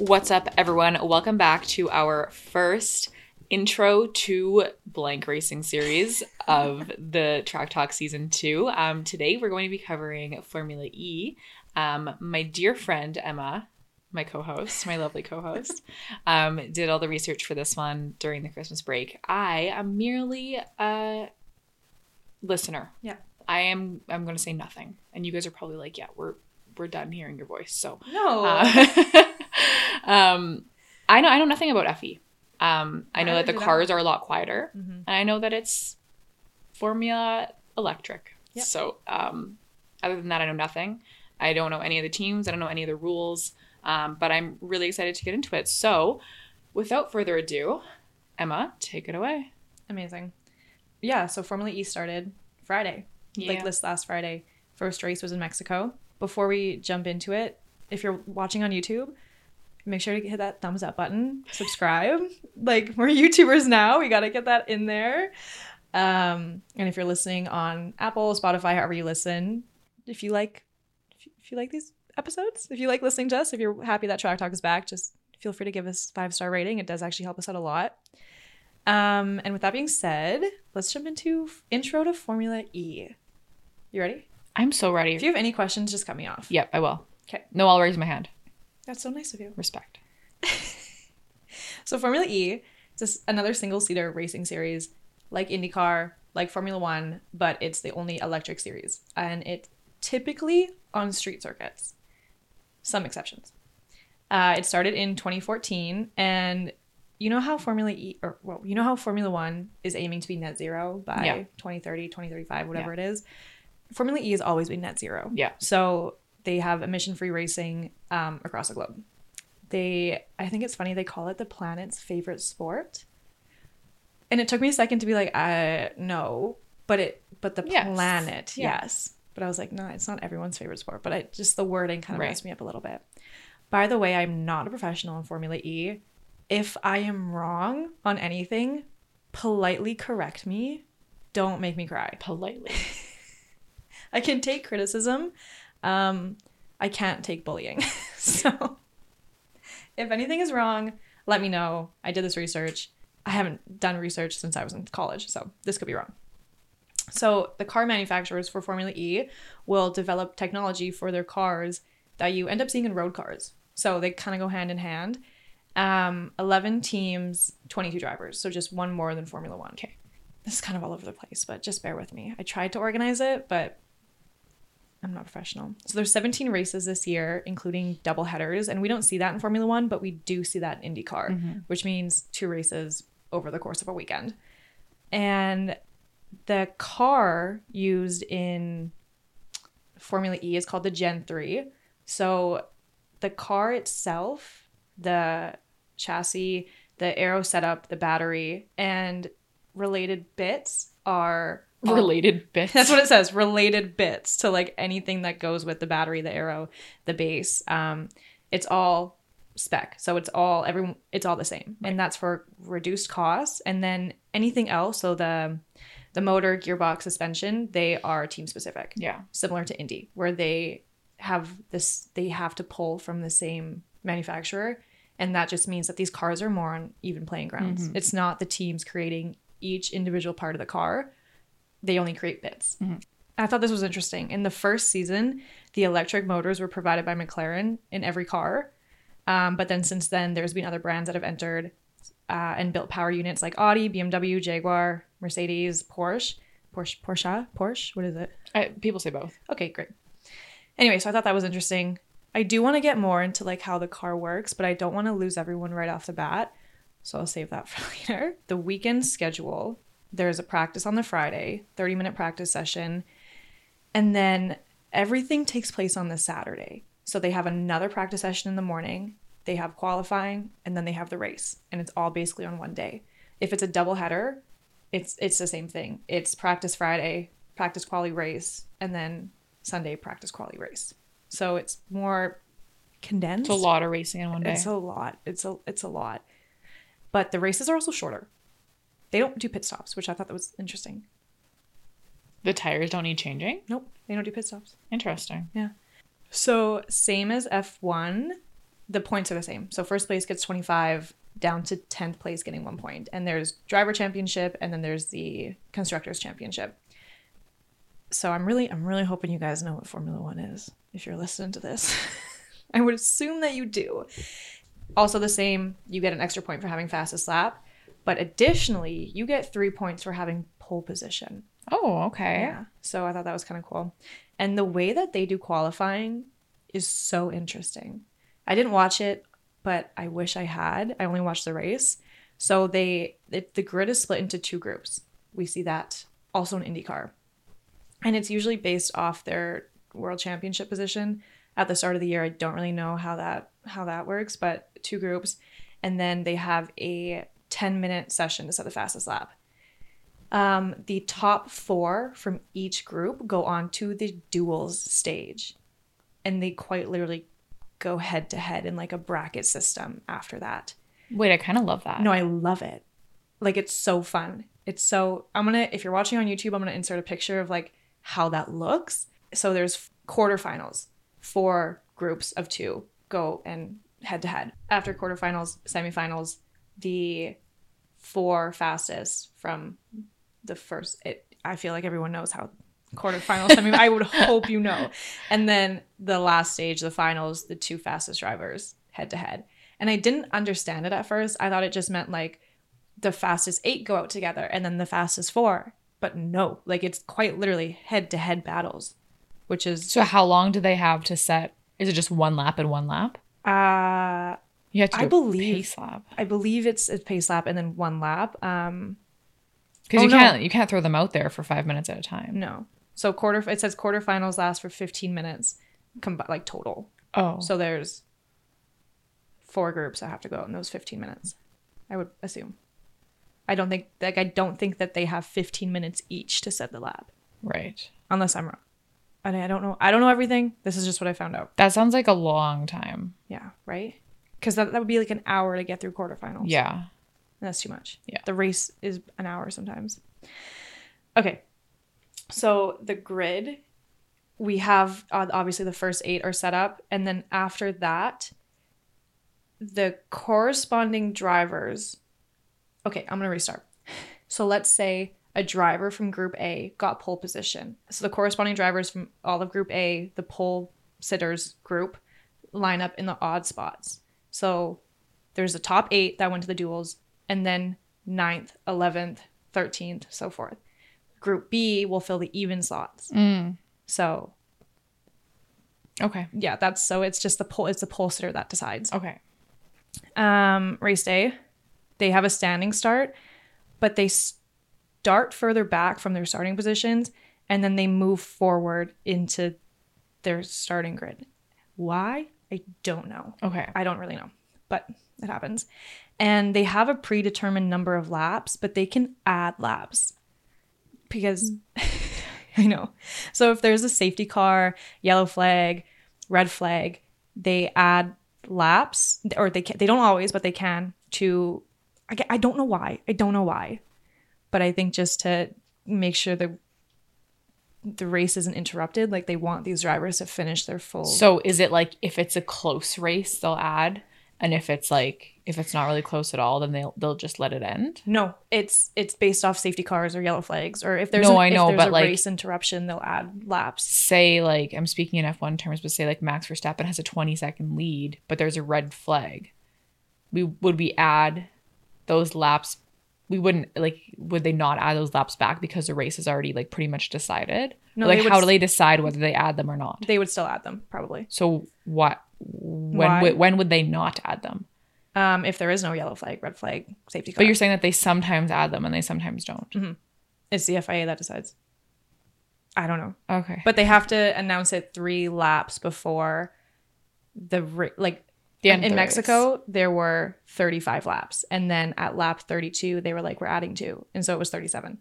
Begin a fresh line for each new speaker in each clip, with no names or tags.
What's up, everyone? Welcome back to our first intro to blank racing series of the Track Talk season two. Um, today, we're going to be covering Formula E. Um, my dear friend Emma, my co-host, my lovely co-host, um, did all the research for this one during the Christmas break. I am merely a listener.
Yeah.
I am. I'm going to say nothing, and you guys are probably like, "Yeah, we're we're done hearing your voice." So
No.
uh, um, I know I know nothing about FE. Um, I know
I
that the
do that.
cars are a lot quieter,
Mhm.
and I know that it's Formula Electric.
Yep.
So, um, other than that, I know nothing. I don't know any of the teams. I don't know any of the rules. Um, but I'm really excited to get into it. So, without further ado, Emma, take it away.
Amazing. Yeah, so Formula E started Friday, like this last Friday. First race was in Mexico. Before we jump into it, if you're watching on YouTube, make sure to hit that thumbs up button, subscribe. like we're YouTubers now, we got to get that in there. Um, and if you're listening on Apple, Spotify, however you listen, if you like, if you, like these episodes, if you like listening to us, if you're happy that Track Talk is back, just feel free to give us five star rating. It does actually help us out a lot. Um, and with that being said, let's jump into intro to Formula E. You ready?
I'm so ready.
If you have any questions, just cut me off.
yep, I will.
Okay.
No, I'll raise my hand.
That's so nice of you.
Respect.
So Formula E, it's just another single seater racing series, like IndyCar, like Formula One, but it's the only electric series, and it typically on street circuits. Some exceptions. Uh, it started in 2014, and you know how Formula E, or well, you know how Formula One is aiming to be net zero by
Yeah.
2030, 2035, whatever it is. Formula E has always been net zero.
Yeah.
So they have emission free racing um, across the globe. They, I think it's funny, they call it the planet's favorite sport. And it took me a second to be like, uh, no, but it, but the
Yes.
planet,
Yeah.
yes. But I was like, no, it's not everyone's favorite sport. But I just the wording kind of
Right.
messed me up a little bit. By the way, I'm not a professional in Formula E. If I am wrong on anything, politely correct me. Don't make me cry.
Politely.
I can take criticism. Um, I can't take bullying. so if anything is wrong, let me know. I did this research. I haven't done research since I was in college, so this could be wrong. So the car manufacturers for Formula E will develop technology for their cars that you end up seeing in road cars. So they kind of go hand in hand. Um, 11 teams, 22 drivers. So just one more than Formula One.
Okay.
This is kind of all over the place, but just bear with me. I tried to organize it, but I'm not professional. So there's 17 races this year, including double headers, and we don't see that in Formula One, but we do see that in IndyCar,
Mhm.
which means two races over the course of a weekend. And the car used in Formula E is called the Gen 3. So the car itself, the chassis, the aero setup, the battery, and related bits are
Related bits.
that's what it says. Related bits to like anything that goes with the battery, the arrow, the base. Um, it's all spec, so it's all every it's all the same, and that's for reduced costs. And then anything else, so the the motor, gearbox, suspension, they are team specific,
Yeah.
similar to Indy, where they have this they have to pull from the same manufacturer, and that just means that these cars are more on even playing grounds.
Mhm.
It's not the teams creating each individual part of the car they only create bits.
Mhm.
I thought this was interesting. In the first season, the electric motors were provided by McLaren in every car. Um, but then since then, there's been other brands that have entered uh, and built power units like Audi, BMW, Jaguar, Mercedes, Porsche. Porsche, Porsche, Porsche. What is it?
I, people say both.
Okay, great. Anyway, so I thought that was interesting. I do want to get more into like how the car works, but I don't want to lose everyone right off the bat. So I'll save that for later. The weekend schedule, there's a practice on the Friday, 30 minute practice session. And then everything takes place on the Saturday. So they have another practice session in the morning, they have qualifying, and then they have the race. And it's all basically on one day. If it's a double header, it's it's the same thing. It's practice Friday, practice quality race, and then Sunday practice quality race. So it's more condensed.
It's a lot of racing in one day.
It's a lot. It's a it's a lot. But the races are also shorter. They don't do pit stops, which I thought that was interesting.
the tires don't need changing.
Nope, they don't do pit stops.
Interesting. Yeah.
So same as F1, the points are the same. So first place gets 25 down to 10th place getting 1 point. And there's driver championship and then there's the constructors championship. So I'm really I'm really hoping you guys know what Formula 1 is if you're listening to this. I would assume that you do. Also the same, you get an extra point for having fastest lap, but additionally, you get 3 points for having pole position.
Oh, okay.
Yeah. So I thought that was kind of cool. And the way that they do qualifying is so interesting. I didn't watch it, but I wish I had. I only watched the race. So they it, the grid is split into two groups. We see that also in IndyCar. And it's usually based off their world championship position at the start of the year. I don't really know how that how that works, but two groups and then they have a 10 minute session to set the fastest lap. Um, the top four from each group go on to the duels stage, and they quite literally go head to head in like a bracket system after that.
Wait, I kind of love that.
No, I love it. Like it's so fun. It's so I'm gonna if you're watching on YouTube, I'm gonna insert a picture of like how that looks. So there's quarterfinals, four groups of two go and head to head. After quarterfinals, semifinals, the four fastest from the first it I feel like everyone knows how quarterfinals. I mean, I would hope you know. And then the last stage, the finals, the two fastest drivers head to head. And I didn't understand it at first. I thought it just meant like the fastest eight go out together and then the fastest four. But no, like it's quite literally head to head battles, which is
So how long do they have to set? Is it just one lap and one lap?
uh
You have to
I
a
believe-
pace lap
I believe it's a pace lap and then one lap. Um
because
Oh,
you
no.
can't you can't throw them out there for five minutes at a time.
no. So quarter it says quarterfinals last for 15 minutes com- like total.
Oh,
So there's four groups that have to go in those 15 minutes. I would assume. I don't think like I don't think that they have 15 minutes each to set the lap,
right.
unless I'm wrong. And I don't know. I don't know everything. This is just what I found out.
That sounds like a long time.
Yeah, right. Because that, that would be like an hour to get through quarterfinals.
Yeah.
And that's too much.
Yeah.
The race is an hour sometimes. Okay. So the grid, we have uh, obviously the first eight are set up. And then after that, the corresponding drivers. Okay, I'm going to restart. So let's say a driver from Group A got pole position. So the corresponding drivers from all of Group A, the pole sitters group, line up in the odd spots. So there's the top eight that went to the duels, and then ninth, 11th, 13th, so forth. Group B will fill the even slots.
Mm.
So
Okay.
yeah, that's so it's just the pole it's the pole sitter that decides.
Okay.
Um, race day, they have a standing start, but they start further back from their starting positions and then they move forward into their starting grid. Why? I don't know.
Okay.
I don't really know, but it happens. And they have a predetermined number of laps, but they can add laps because I know. So if there's a safety car, yellow flag, red flag, they add laps, or they can, they don't always, but they can to. I, I don't know why. I don't know why, but I think just to make sure the the race isn't interrupted, like they want these drivers to finish their full.
So is it like if it's a close race, they'll add, and if it's like if it's not really close at all, then they'll they'll just let it end.
No, it's it's based off safety cars or yellow flags, or if there's
No,
a,
I know,
if there's
but,
a
like-
race interruption, they'll add laps.
Say like I'm speaking in F1 terms, but say like Max Verstappen has a 20 second lead, but there's a red flag. We would we add those laps? We wouldn't like would they not add those laps back because the race is already like pretty much decided?
No,
Or, like how do they decide whether they add them or not?
They would still add them probably.
So what when
Why?
would when would they not add them?
Um, if there is no yellow flag, red flag, safety car.
But you're saying that they sometimes add them and they sometimes don't.
it's the FIA that decides. I don't know,
Okay.
but they have to announce it three laps before the like in Mexico there were 35 laps, and then at lap 32 they were like we're adding two, and so it was 37.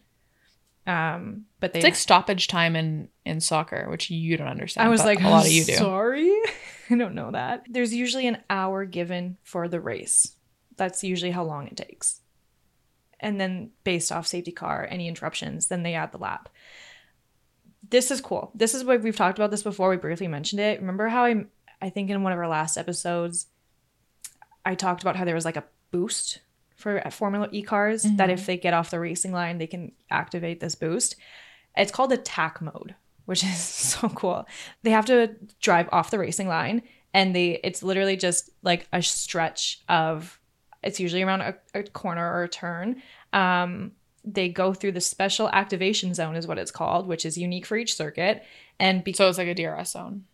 Um, but they
It's like stoppage time in in soccer, which you don't understand.
I was
but
like,
a lot of you do.
Sorry, I don't know that. There's usually an hour given for the race. That's usually how long it takes. And then based off safety car, any interruptions, then they add the lap. This is cool. This is what we've talked about this before. We briefly mentioned it. Remember how I I think in one of our last episodes I talked about how there was like a boost for Formula E cars that if they get off the racing line, they can activate this boost. It's called attack mode, which is so cool. They have to drive off the racing line and they it's literally just like a stretch of it's usually around a, a corner or a turn. Um, they go through the special activation zone is what it's called, which is unique for each circuit. And because
So it's like a DRS zone,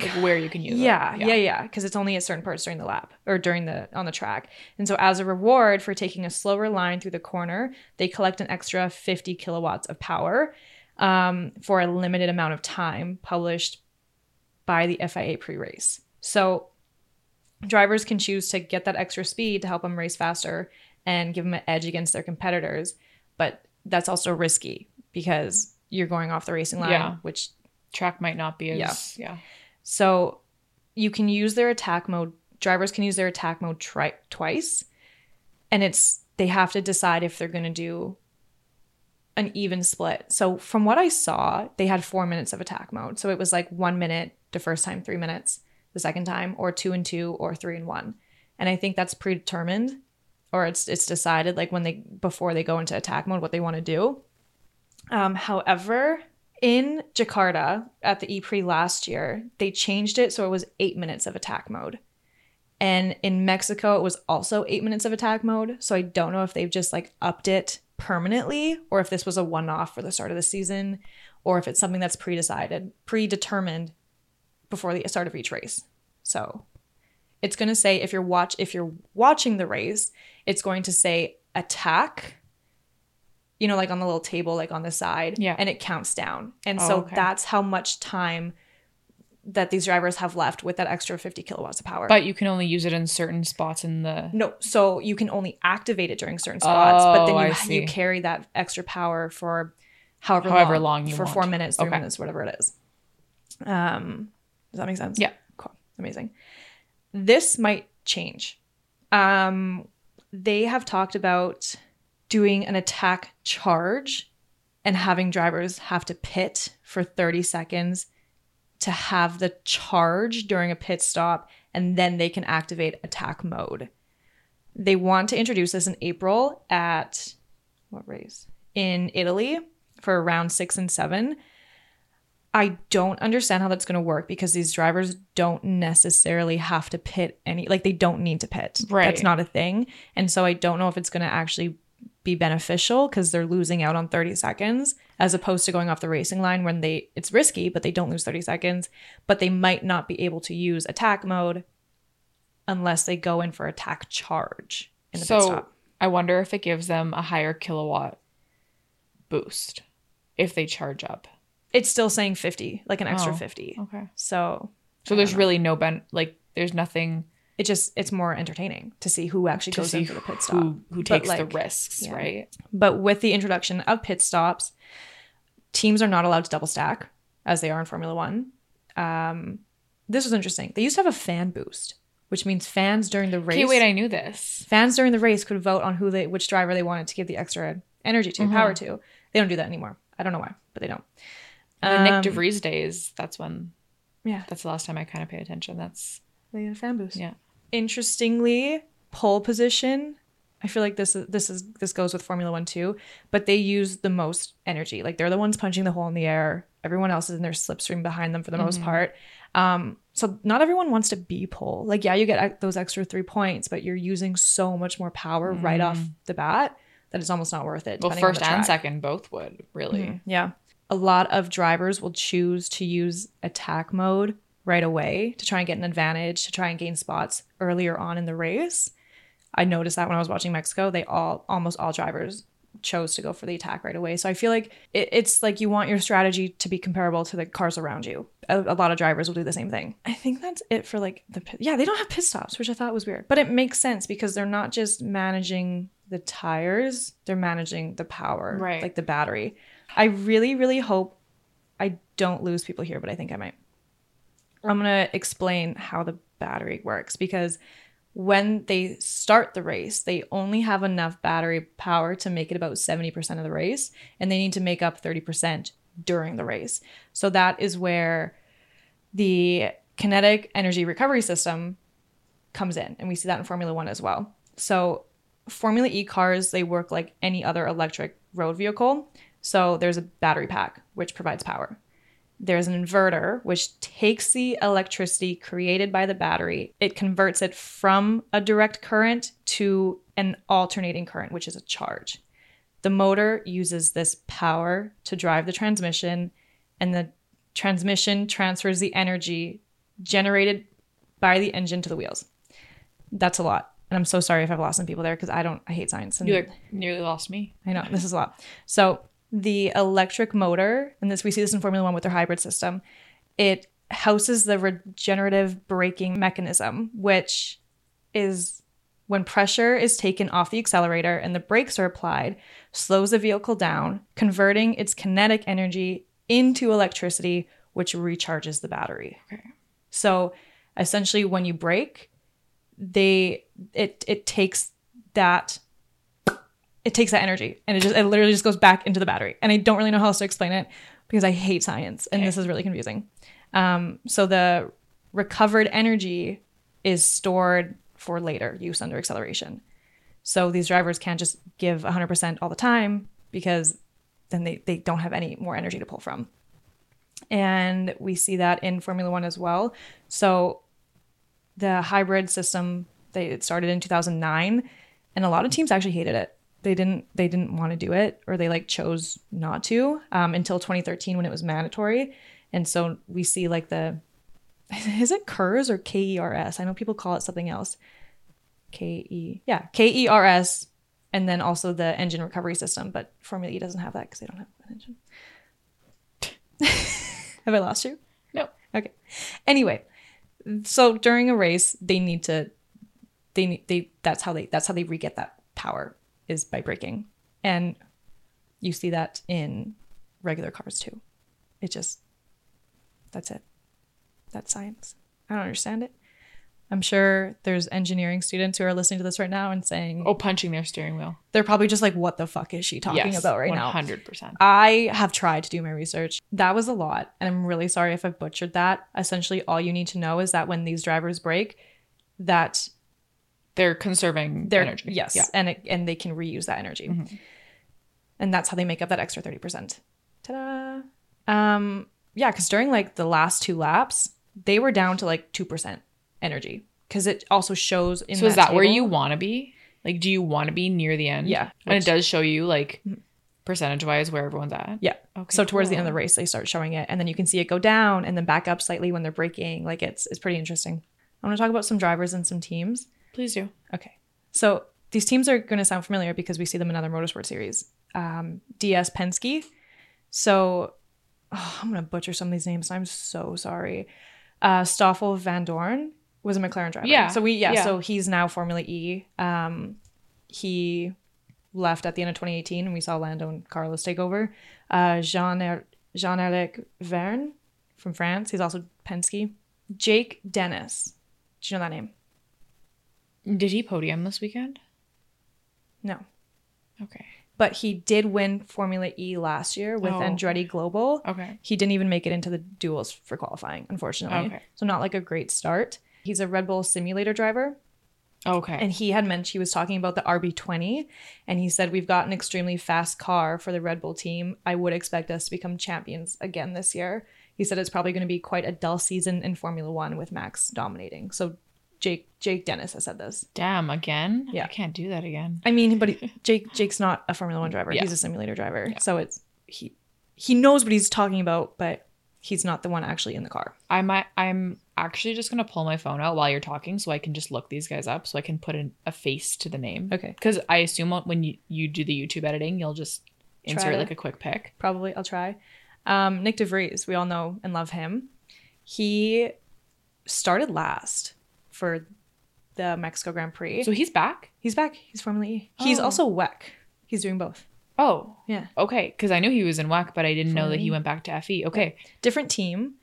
like where you can use
yeah,
it.
yeah, yeah, because it's only at certain parts during the lap or during the on the track. And so, as a reward for taking a slower line through the corner, they collect an extra 50 kilowatts of power um, for a limited amount of time, published by the FIA pre-race. So, drivers can choose to get that extra speed to help them race faster and give them an edge against their competitors, but that's also risky because you're going off the racing line,
Yeah.
which
Track might not be as yeah.
So you can use their attack mode. Drivers can use their attack mode tri- twice, and it's they have to decide if they're going to do an even split. So from what I saw, they had four minutes of attack mode. So it was like one minute the first time, three minutes the second time, or two and two, or three and one. And I think that's predetermined, or it's it's decided like when they before they go into attack mode what they want to do. Um, however, in Jakarta at the E-Prix last year, they changed it so it was eight minutes of attack mode. And in Mexico, it was also eight minutes of attack mode. So I don't know if they've just like upped it permanently or if this was a one off for the start of the season or if it's something that's pre decided, predetermined before the start of each race. So it's going to say if you're watch if you're watching the race, it's going to say attack you know like on the little table like on the side
Yeah.
and it counts down. And
Oh,
so
okay.
that's how much time that these drivers have left with that extra 50 kilowatts of power.
But you can only use it in certain spots in the
no, so you can only activate it during certain spots, but then
Oh,
you you carry that extra power for however,
However long you
for
want.
four minutes, three
Okay.
minutes, whatever it is. Um, does that make sense?
Yeah.
Cool. Amazing. This might change. Um, they have talked about doing an attack charge and having drivers have to pit for 30 seconds to have the charge during a pit stop and then they can activate attack mode. They want to introduce this in April at what race? In Italy for round 6 and 7. I don't understand how that's going to work because these drivers don't necessarily have to pit any like they don't need to pit.
Right.
That's not a thing. And so I don't know if it's going to actually be beneficial because they're losing out on 30 seconds as opposed to going off the racing line when they it's risky but they don't lose 30 seconds but they might not be able to use attack mode unless they go in for attack charge in the pit
so
stop.
I wonder if it gives them a higher kilowatt boost if they charge up.
It's still saying 50, like an extra
Oh.
50.
Okay.
So
So there's really no ben like there's nothing
it just it's more entertaining to see who actually goes
see
in for the pit stop.
who who takes the risks,
yeah.
right?
But with the introduction of pit stops, teams are not allowed to double stack as they are in Formula One. Um, this was interesting. They used to have a fan boost, which means fans during the race.
Okay, wait, I knew this.
fans during the race could vote on who they which driver they wanted to give the extra energy to,
Mm-hmm.
power to. They don't do that anymore. I don't know why, but they don't.
The
Um,
Nick DeVries days, that's when
Yeah,
that's the last time I kind of paid attention. That's
they had a fan boost.
yeah.
Interestingly pole position i feel like this is this is this goes with formula one too but they use the most energy. Like they're the ones punching the hole in the air. Everyone else is in their slipstream behind them for the most part. Um so not everyone wants to be pole. Like yeah you get e- those extra three points but you're using so much more power right off the bat that it's almost not worth it
Well, first and second both would really.
Mhm, Yeah. A lot of drivers will choose to use attack mode right away to try and get an advantage, to try and gain spots earlier on in the race. I noticed that when I was watching Mexico, they all, almost all drivers chose to go for the attack right away. So I feel like it, it's like you want your strategy to be comparable to the cars around you. A, a lot of drivers will do the same thing. I think that's it for like the. Yeah, they don't have pit stops, which I thought was weird. But it makes sense because they're not just managing the tires, they're managing the power,
Right.
like the battery. I really, really hope I don't lose people here, but I think I might. I'm going to explain how the battery works because when they start the race, they only have enough battery power to make it about 70% of the race, and they need to make up 30% during the race. So that is where the kinetic energy recovery system comes in, and we see that in Formula One as well. So, Formula E cars, they work like any other electric road vehicle. So, there's a battery pack, which provides power. There's an inverter, which takes the electricity created by the battery, it converts it from a direct current to an alternating current, which is a charge. The motor uses this power to drive the transmission, and the transmission transfers the energy generated by the engine to the wheels. That's a lot. And I'm so sorry if I've lost some people there because I don't, I hate science. And
You like nearly lost me.
I know this is a lot. So the electric motor, and this we see this in Formula One with their hybrid system, it houses the regenerative braking mechanism, which is when pressure is taken off the accelerator and the brakes are applied, slows the vehicle down, converting its kinetic energy into electricity, which recharges the battery.
Okay.
So essentially when you brake, they it it takes that it takes that energy and it just it literally just goes back into the battery. And I don't really know how else to explain it because I hate science and
Okay.
this is really confusing. Um, so the recovered energy is stored for later use under acceleration. So these drivers can't just give 100% all the time because then they, they don't have any more energy to pull from. And we see that in Formula One as well. So the hybrid system they it started in 2009 and a lot of teams actually hated it they didn't they didn't want to do it or they like chose not to um, until 2013 when it was mandatory. And so we see like the is it KERS or KERS I know people call it something else. K E yeah KERS and then also the engine recovery system but Formula E doesn't have that because they don't have an engine. Have I lost you?
No.
okay. Anyway so during a race they need to they need they that's how they that's how they re-get that power is by braking and you see that in regular cars too it just that's it that's science i don't understand it i'm sure there's engineering students who are listening to this right now and saying
Oh, punching their steering wheel.
they're probably just like what the fuck is she talking
yes,
about right now
100%.
I have tried to do my research. That was a lot. And I'm really sorry if I've butchered that. Essentially, all you need to know is that when these drivers brake, that
They're conserving
they're
energy.
yes,
Yeah.
and it, and they can reuse that energy.
Mhm.
And that's how they make up that extra 30%. Ta-da. Um yeah, cuz during like the last two laps, they were down to like 2% energy cuz it also shows in
So is that where you want to be? Like, do you want to be near the end?
Yeah,
And it does show you, like,
Mhm.
percentage wise where everyone's at.
Yeah.
Okay.
so towards the end of the race they start showing it and then you can see it go down and then back up slightly when they're braking like it's it's pretty interesting i want to talk about some drivers and some teams
Please do.
okay so these teams are going to sound familiar because we see them in other motorsport series um, ds penske so oh, i'm going to butcher some of these names i'm so sorry uh, stoffel vandoorne was a mclaren driver
Yeah.
so we yeah,
Yeah.
so he's now formula e um, he left at the end of 2018 and we saw lando and carlos take over uh, Jean Jean Eric Vergne from France. He's also Penske. Jake Dennis. Do you know that name?
Did he podium this weekend?
No.
Okay.
But he did win Formula E last year with
Oh.
Andretti Global.
Okay.
He didn't even make it into the duels for qualifying, unfortunately.
Okay.
So not like a great start. He's a Red Bull simulator driver.
Okay.
And he had mentioned he was talking about the RB20 and he said we've got an extremely fast car for the Red Bull team. I would expect us to become champions again this year. He said it's probably going to be quite a dull season in Formula 1 with Max dominating. So Jake Jake Dennis has said this.
Damn, again?
Yeah.
I can't do that again.
I mean, but he, Jake Jake's not a Formula 1 driver.
Yeah.
He's a simulator driver.
Yeah.
So it's he he knows what he's talking about, but he's not the one actually in the car.
I might I'm actually just gonna pull my phone out while you're talking so I can just look these guys up so I can put in a face to the name.
Okay.
Because I assume when you, you do the YouTube editing, you'll just insert
Try to-
like a quick pic.
probably I'll try. Um, Nyck de Vries, we all know and love him. He started last for the Mexico Grand Prix.
So he's back?
he's back. He's Formula E. He's
Oh.
also WEC. He's doing both.
Oh.
Yeah.
Okay. Because I knew he was in WEC, but I didn't know that he went back to FE. Okay.
Different team,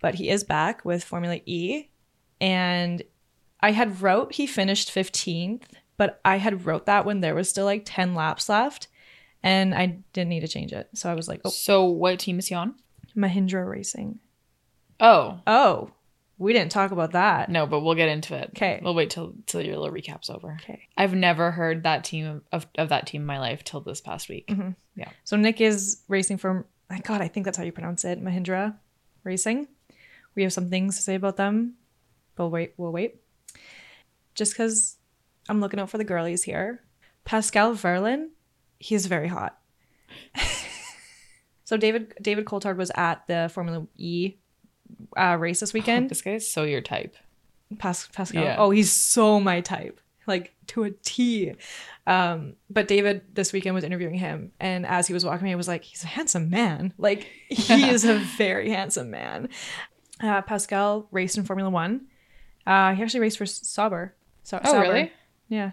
but he is back with Formula E. And I had wrote he finished 15th, but I had wrote that when there was still like 10 laps left. And I didn't need to change it. So I was like, oh,
So what team is he on?
Mahindra Racing.
Oh.
Oh, We didn't talk about that.
No, but we'll get into it.
Okay.
We'll wait till till your little recap's over.
Okay.
I've never heard that team of, of that team in my life till this past week.
Mhm.
Yeah.
So Nick is racing for my God, I think that's how you pronounce it, Mahindra Racing. We have some things to say about them, but wait, we'll wait. Just because I'm looking out for the girlies here. Pascal Wehrlein, he's very hot. so David David Coulthard was at the Formula E uh, race this weekend.
This guy's so your type.
Pas- Pascal.
Yeah.
Oh, he's so my type, like to a T. Um, but David this weekend was interviewing him, and as he was walking me, I was like, he's a handsome man. Like he is a very handsome man. Uh, Pascal raced in Formula One. Uh, he actually raced for Sauber. So,
Oh, really?
Yeah.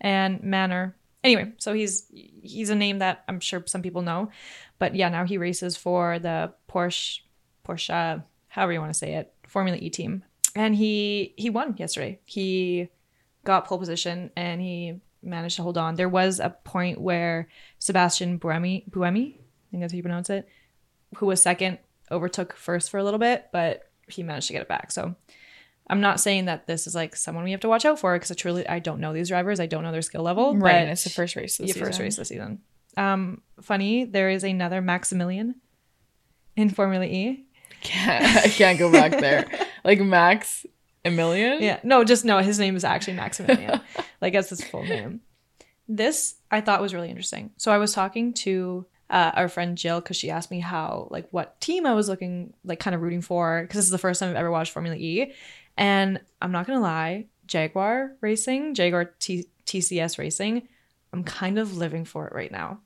And Manor. Anyway, so he's he's a name that I'm sure some people know, but yeah, now he races for the Porsche Porsche, however you want to say it, Formula E team, and he he won yesterday. He got pole position and he managed to hold on. There was a point where Sebastian Buemi, Buemi, I think that's how you pronounce it, who was second, overtook first for a little bit, but he managed to get it back. So I'm not saying that this is like someone we have to watch out for because I truly I don't know these drivers. I don't know their skill level.
Right,
but
it's the first race this
your
season.
first race this season. Um, funny, there is another Maximilian in Formula E.
Can't, I can't go back there. like Max Emilian?
Yeah, no, just no. His name is actually Maximilian. like that's his full name. This I thought was really interesting. So I was talking to uh, our friend Jill because she asked me how like what team I was looking like kind of rooting for because this is the first time I've ever watched Formula E, and I'm not gonna lie, Jaguar Racing, Jaguar T- TCS Racing, I'm kind of living for it right now.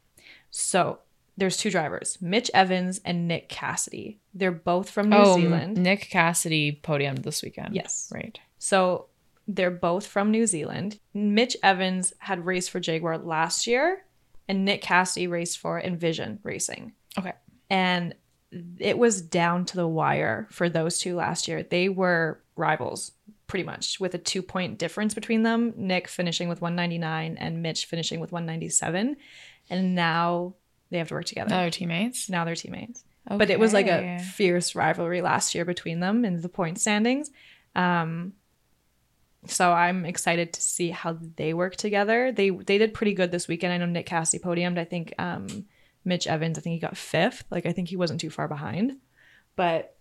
So there's two drivers, Mitch Evans and Nick Cassidy. They're both from New
Oh,
Zealand.
Nick Cassidy podiumed this weekend.
Yes.
Right.
So they're both from New Zealand. Mitch Evans had raced for Jaguar last year, and Nick Cassidy raced for Envision Racing.
Okay.
And it was down to the wire for those two last year. They were rivals pretty much with a two point difference between them. Nick finishing with 199 and Mitch finishing with 197. And now they have to work together.
Now they're teammates.
Now they're teammates but it was like a fierce rivalry last year between them in the point standings. Um, so I'm excited to see how they work together. They they did pretty good this weekend. I know Nick Cassidy podiumed. I think um, Mitch Evans. I think he got fifth. Like I think he wasn't too far behind. But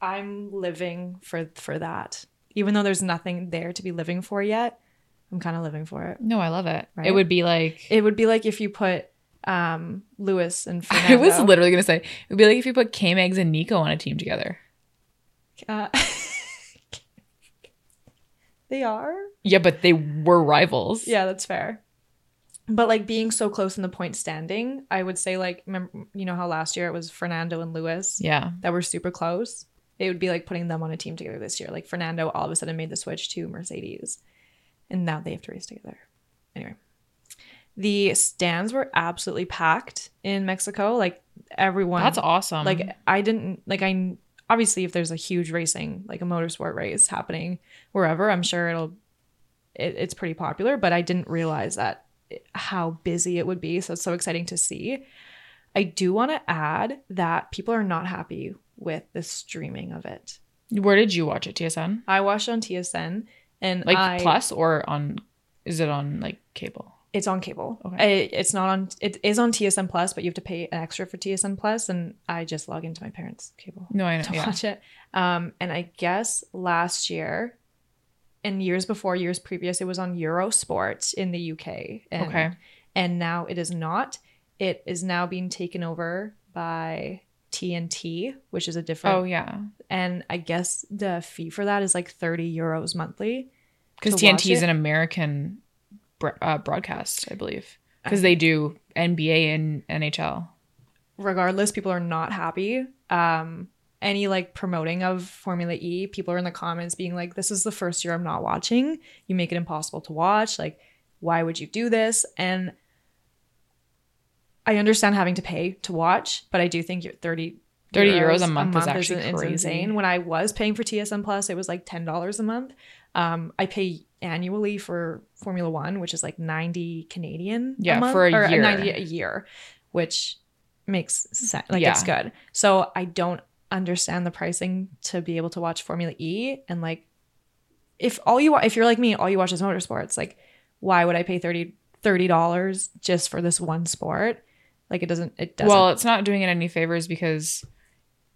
I'm living for for that. Even though there's nothing there to be living for yet, I'm kind of living for it.
No, I love it.
Right?
It would be like
It would be like if you put um, Lewis and Fernando.
I was literally gonna say it would be like if you put K Megs and Nico on a team together.
Uh, they are.
Yeah, but they were rivals.
Yeah, that's fair. But like being so close in the point standing, I would say like remember you know how last year it was Fernando and Lewis
Yeah.
that were super close. It would be like putting them on a team together this year. Like Fernando all of a sudden made the switch to Mercedes, and now they have to race together. Anyway, the stands were absolutely packed in Mexico. Like everyone,
That's awesome.
like I didn't like I obviously if there's a huge racing like a motorsport race happening wherever, I'm sure it'll it, it's pretty popular, but I didn't realize that how busy it would be. So it's so exciting to see. I do want to add that people are not happy with the streaming of it.
where did you watch it? TSN?
I watched on TSN and
Like
I,
plus or on is it on like cable?
It's on cable.
Okay.
It- it's not on. It is on TSN Plus, but you have to pay an extra for TSN Plus, and I just log into my parents' cable.
No, I know.
to
Yeah.
watch it. Um, and I guess last year and years before, years previous, it was on Eurosport in the UK. And,
Okay.
And now it is not. It is now being taken over by TNT, which is a different.
Oh yeah.
And I guess the fee for that is like 30 euros monthly.
Because TNT is an American uh, broadcast, I believe. Because they do NBA and NHL.
regardless people are not happy um any like promoting of formula e people are in the comments being like this is the first year i'm not watching you make it impossible to watch like why would you do this and i understand having to pay to watch but i do think you're 30
30 euros a month is actually
it's
crazy.
insane when i was paying for tsn plus it was like $10 a month um i pay annually for formula one which is like 90 canadian
Yeah,
month,
for a
or uh,
year.
90 a year which makes sense like
Yeah.
it's good so i don't understand the pricing to be able to watch Formula E and like if all you if you're like me, all you watch is motorsports, like why would I pay 30 dollars just for this one sport? Like it doesn't it doesn't
Well, it's not doing it any favors because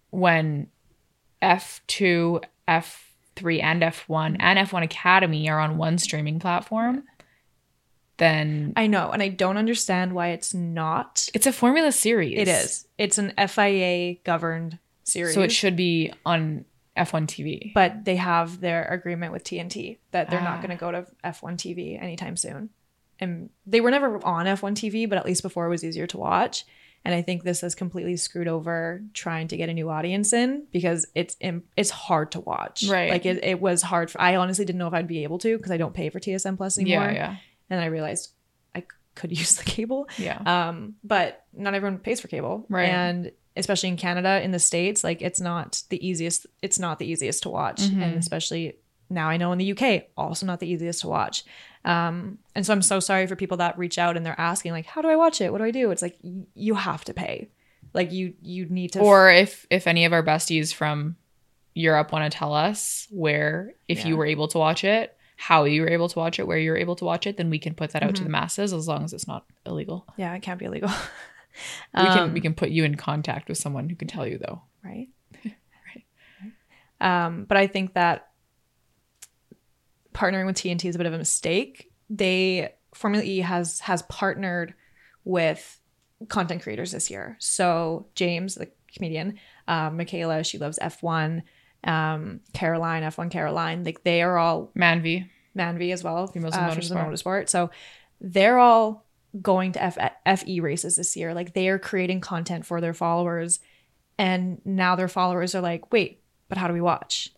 when F2, F3, and F1 and F1 Academy are on one streaming platform, then
I know, and I don't understand why it's not.
it's a Formula series.
It is. It's an FIA governed series.
So it should be on F1 TV.
but they have their agreement with TNT that they're not
Ah.
going to go to F1 TV anytime soon. And they were never on F1 TV, but at least before it was easier to watch. And I think this has completely screwed over trying to get a new audience in because it's it's hard to watch.
Right.
Like it, it was hard. For, I honestly didn't know if I'd be able to because I don't pay for TSN Plus anymore.
Yeah, yeah.
And then I realized I could use the cable.
Yeah.
Um, but not everyone pays for cable,
Right.
And especially in Canada, in the states, like it's not the easiest. It's not the easiest to watch,
Mhm.
and especially now I know in the UK, also not the easiest to watch. Um, and so I'm so sorry for people that reach out and they're asking like, how do I watch it? What do I do? It's like y- you have to pay. Like you you need to.
or if if any of our besties from Europe want to tell us where if you were able to watch it, how you were able to watch it, where you were able to watch it, then we can put that out to
Mhm.
the masses as long as it's not illegal.
yeah, it can't be illegal.
we can
Um,
we can put you in contact with someone who can tell you though.
right
Right.
um but i think that partnering with tnt is a bit of a mistake they formula e has has partnered with content creators this year so james the comedian um, michaela she loves f1 um, caroline f1 caroline like they are all
Manvi.
manvi as well
Females
uh, in
Motorsport.
motorsport so they're all going to F- fe races this year like they are creating content for their followers and now their followers are like wait but how do we watch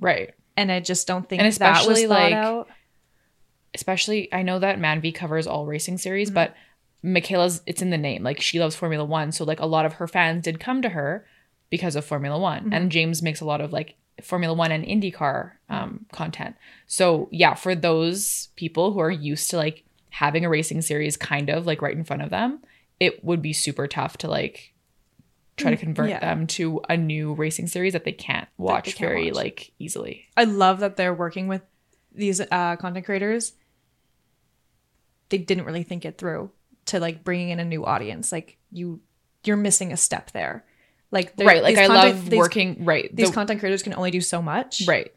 Right.
And i just don't think
And especially, like,
out
Especially I know that Manvi covers all racing series,
Mhm.
but Michaela's it's in the name. Like she loves Formula One. So like a lot of her fans did come to her because of Formula One.
Mhm.
And James makes a lot of like Formula One and IndyCar um, content. So yeah, for those people who are used to like having a racing series kind of like right in front of them, it would be super tough to like try to
Mm,
convert
yeah.
them to a new racing series that they can't watch
can't
very
watch.
like easily.
i love that they're working with these uh, content creators they didn't really think it through to like bringing in a new audience like you you're missing a step there like
Right. Like I
content-
love
these-
working right.
these
the-
content creators can only do so much
Right.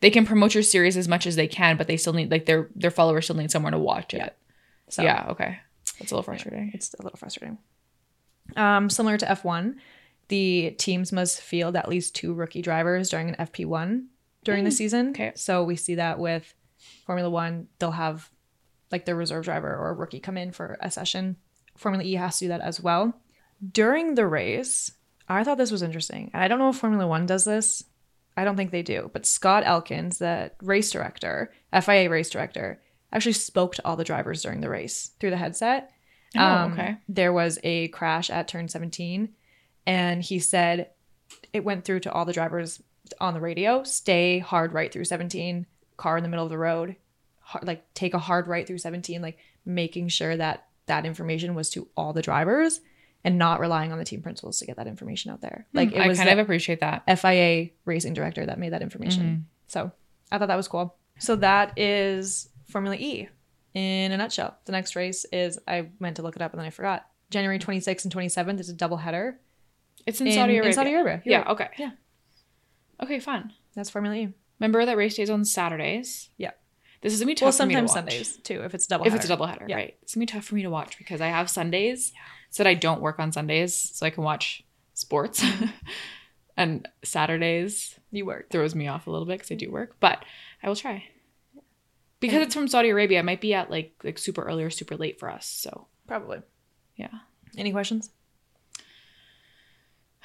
They can promote your series as much as they can, but they still need like their their followers still need somewhere to watch it.
Yeah. So
yeah, okay. That's a little frustrating.
it's a little frustrating um similar to f1 the teams must field at least two rookie drivers during an fp1 during the season.
Okay.
so we see that with formula one they'll have like their reserve driver or a rookie come in for a session. Formula e has to do that as well. During the race i thought this was interesting and i don't know if formula one does this. I don't think they do but scott elkins the race director fia race director actually spoke to all the drivers during the race through the headset
Oh,
um,
okay.
There was a crash at turn 17, and he said it went through to all the drivers on the radio stay hard right through 17, car in the middle of the road, har- like take a hard right through 17, like making sure that that information was to all the drivers and not relying on the team principals to get that information out there. Like
Hmm,
it
I
was
kind
the
of appreciate that.
FIA racing director that made that information.
Mhm.
So I thought that was cool. So that is Formula E in a nutshell. The next race is I meant to look it up and then I forgot. January 26th and 27th is a double header
It's in, Saudi Arabia.
In Saudi Arabia. You're
Yeah,
right.
okay.
Yeah.
Okay, fun.
That's Formula E.
Remember that race days on Saturdays?
Yeah.
This is gonna be tough
Well,
for me to
sometimes
watch.
Sundays too if it's double.
If it's a double header,
Yeah.
right? It's gonna be tough for me to watch because I have Sundays so that I don't work on Sundays, so I can watch sports. And Saturdays
you work.
throws me off a little bit because I do work, but I will try. Because it's from Saudi Arabia, it might be at like like super early or super late for us. So
Probably.
yeah.
Any questions?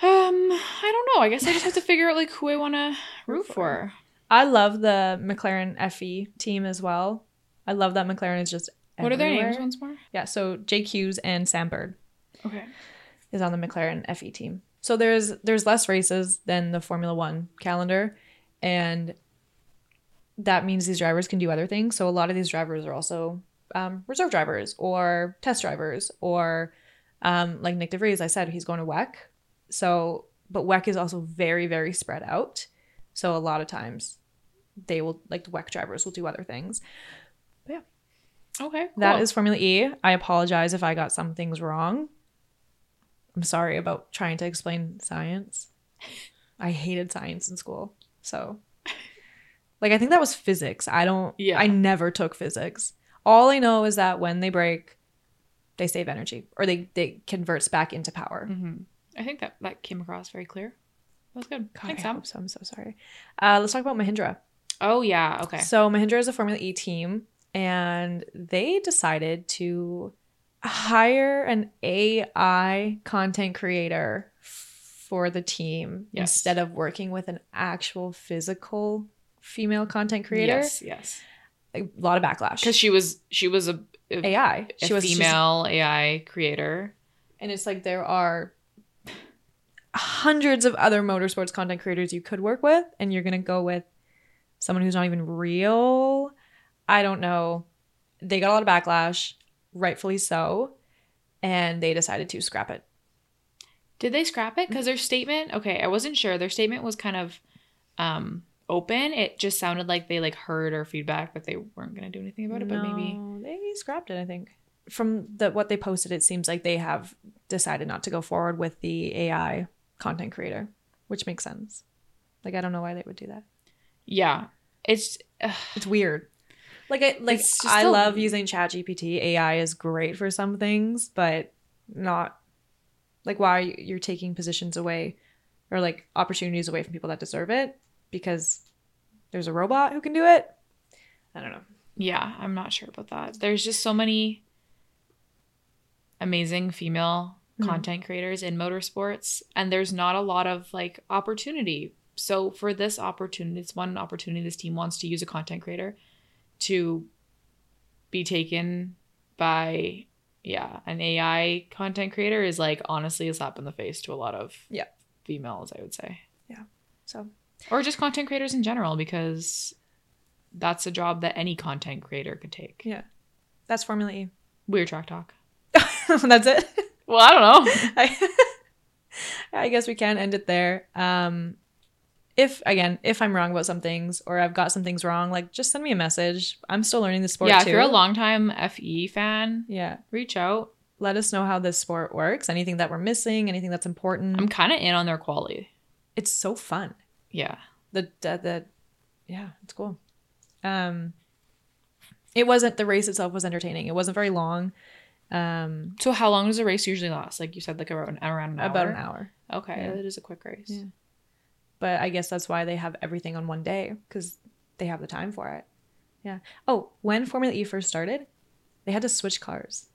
Um, I don't know. I guess I just have to figure out like who I want to root for.
I love the McLaren FE team as well. I love that McLaren is just
What are their names once more?
Yeah, so Jake Hughes and Sam Bird.
Okay.
is on the McLaren FE team. So there's there's less races than the Formula 1 calendar and that means these drivers can do other things. So a lot of these drivers are also um, reserve drivers or test drivers or um, like Nyck de Vries, I said he's going to WEC. So but WEC is also very, very spread out. So a lot of times they will, like the WEC drivers will do other things. Yeah.
Okay.
That
cool.
is Formula E. I apologize if I got some things wrong. I'm sorry about trying to explain science. I hated science in school. So, like, I think that was physics. I don't,
Yeah.
I never took physics. All I know is that when they break, they save energy or they, they converts back into power.
Mhm. I think that that came across very clear. That was good.
God,
Thanks,
I
Sam.
so. I'm so sorry. Uh, let's talk about Mahindra.
Oh yeah. Okay.
So Mahindra is a Formula E team, and they decided to hire an AI content creator for the team
Yes.
instead of working with an actual physical female content creator.
Yes. Yes.
A lot of backlash
Because she was she was a, a,
AI.
a
She was she's-
female AI creator.
and it's like there are hundreds of other motorsports content creators you could work with and you're going to go with someone who's not even real i don't know they got a lot of backlash rightfully so and they decided to scrap it
Did they scrap it? Because their statement. Okay, I wasn't sure. Their statement was kind of um open. It just sounded like they like heard our feedback, but they weren't gonna do anything about it. But maybe.
They scrapped it i think from the what they posted it seems like they have decided not to go forward with the ai content creator which makes sense like i don't know why they would do that
Yeah. It's. ugh,
It's weird. Like I like
It's
I
a-
love using ChatGPT. AI is great for some things, but not like why you're taking positions away or like opportunities away from people that deserve it because there's a robot who can do it. I don't know.
yeah, I'm not sure about that. There's just so many amazing female
Mhm.
content creators in motorsports, and there's not a lot of like opportunity. So for this opportunity, it's one opportunity this team wants to use a content creator to be taken by yeah an AI content creator is like honestly a slap in the face to a lot of
Yeah.
females I would say Yeah.
So
or just content creators in general because that's a job that any content creator could take.
yeah. That's Formula E.
Weird track talk.
That's it.
Well, I don't know.
I, I guess we can end it there. Um, if again, if I'm wrong about some things or I've got some things wrong, like just send me a message. I'm still learning the sport
yeah,
too.
if you're a longtime FE fan,
yeah,
reach out.
let us know how this sport works. Anything that we're missing, anything that's important.
I'm kind of in on their quality.
it's so fun.
Yeah.
The, the the yeah, it's cool. Um, it wasn't the race itself was entertaining. It wasn't very long. Um,
So how long does a race usually last? Like you said, like around, around an hour.
about an hour.
Okay,
Yeah.
it is a quick race.
Yeah. but I guess that's why they have everything on one day because they have the time for it. Yeah. Oh, when Formula E first started, they had to switch cars.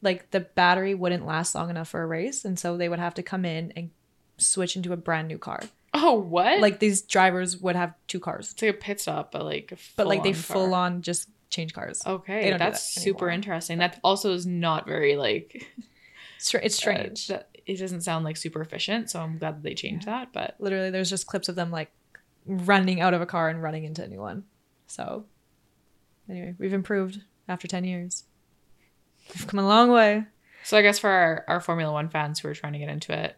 Like the battery wouldn't last long enough for a race, and so they would have to come in and switch into a brand new car.
Oh, what?
Like these drivers would have two cars,
it's like a pit stop, but like a
but like they full
car.
on just change cars.
Okay,
They don't do
that's
that
super interesting. That also is not very like
it's strange.
uh, it doesn't sound like super efficient. So I'm glad that they changed that. But
Literally, there's just clips of them like running out of a car and running into a new one. So, anyway, we've improved after 10 years. We've come a long way.
So I guess for our, our Formula One fans who are trying to get into it,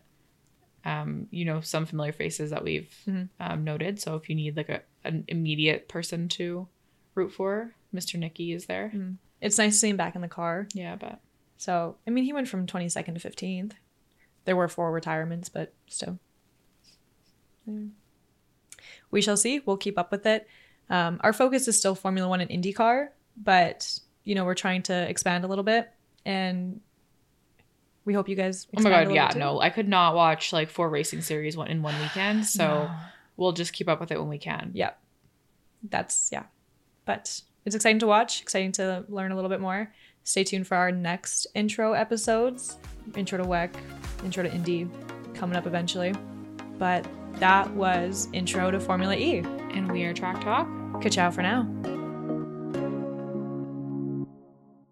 um, you know, some familiar faces that we've
Mhm.
um, noted. So if you need like a an immediate person to root for, Mr. Nicky is there.
It's nice to see him back in the car.
Yeah, but
So, I mean, he went from 22nd to 15th. There were four retirements, but still. Yeah. We shall see. We'll keep up with it. Um, our focus is still Formula One and IndyCar, but, you know, we're trying to expand a little bit. And we hope you guys
oh my god, yeah,
too.
no, I could not watch like four racing series one in one weekend. So
No.
we'll just keep up with it when we can.
yeah that's yeah but it's exciting to watch exciting to learn a little bit more stay tuned for our next intro episodes intro to WEC, intro to Indy coming up eventually but that was intro to formula e
And we are Track Talk.
ciao for now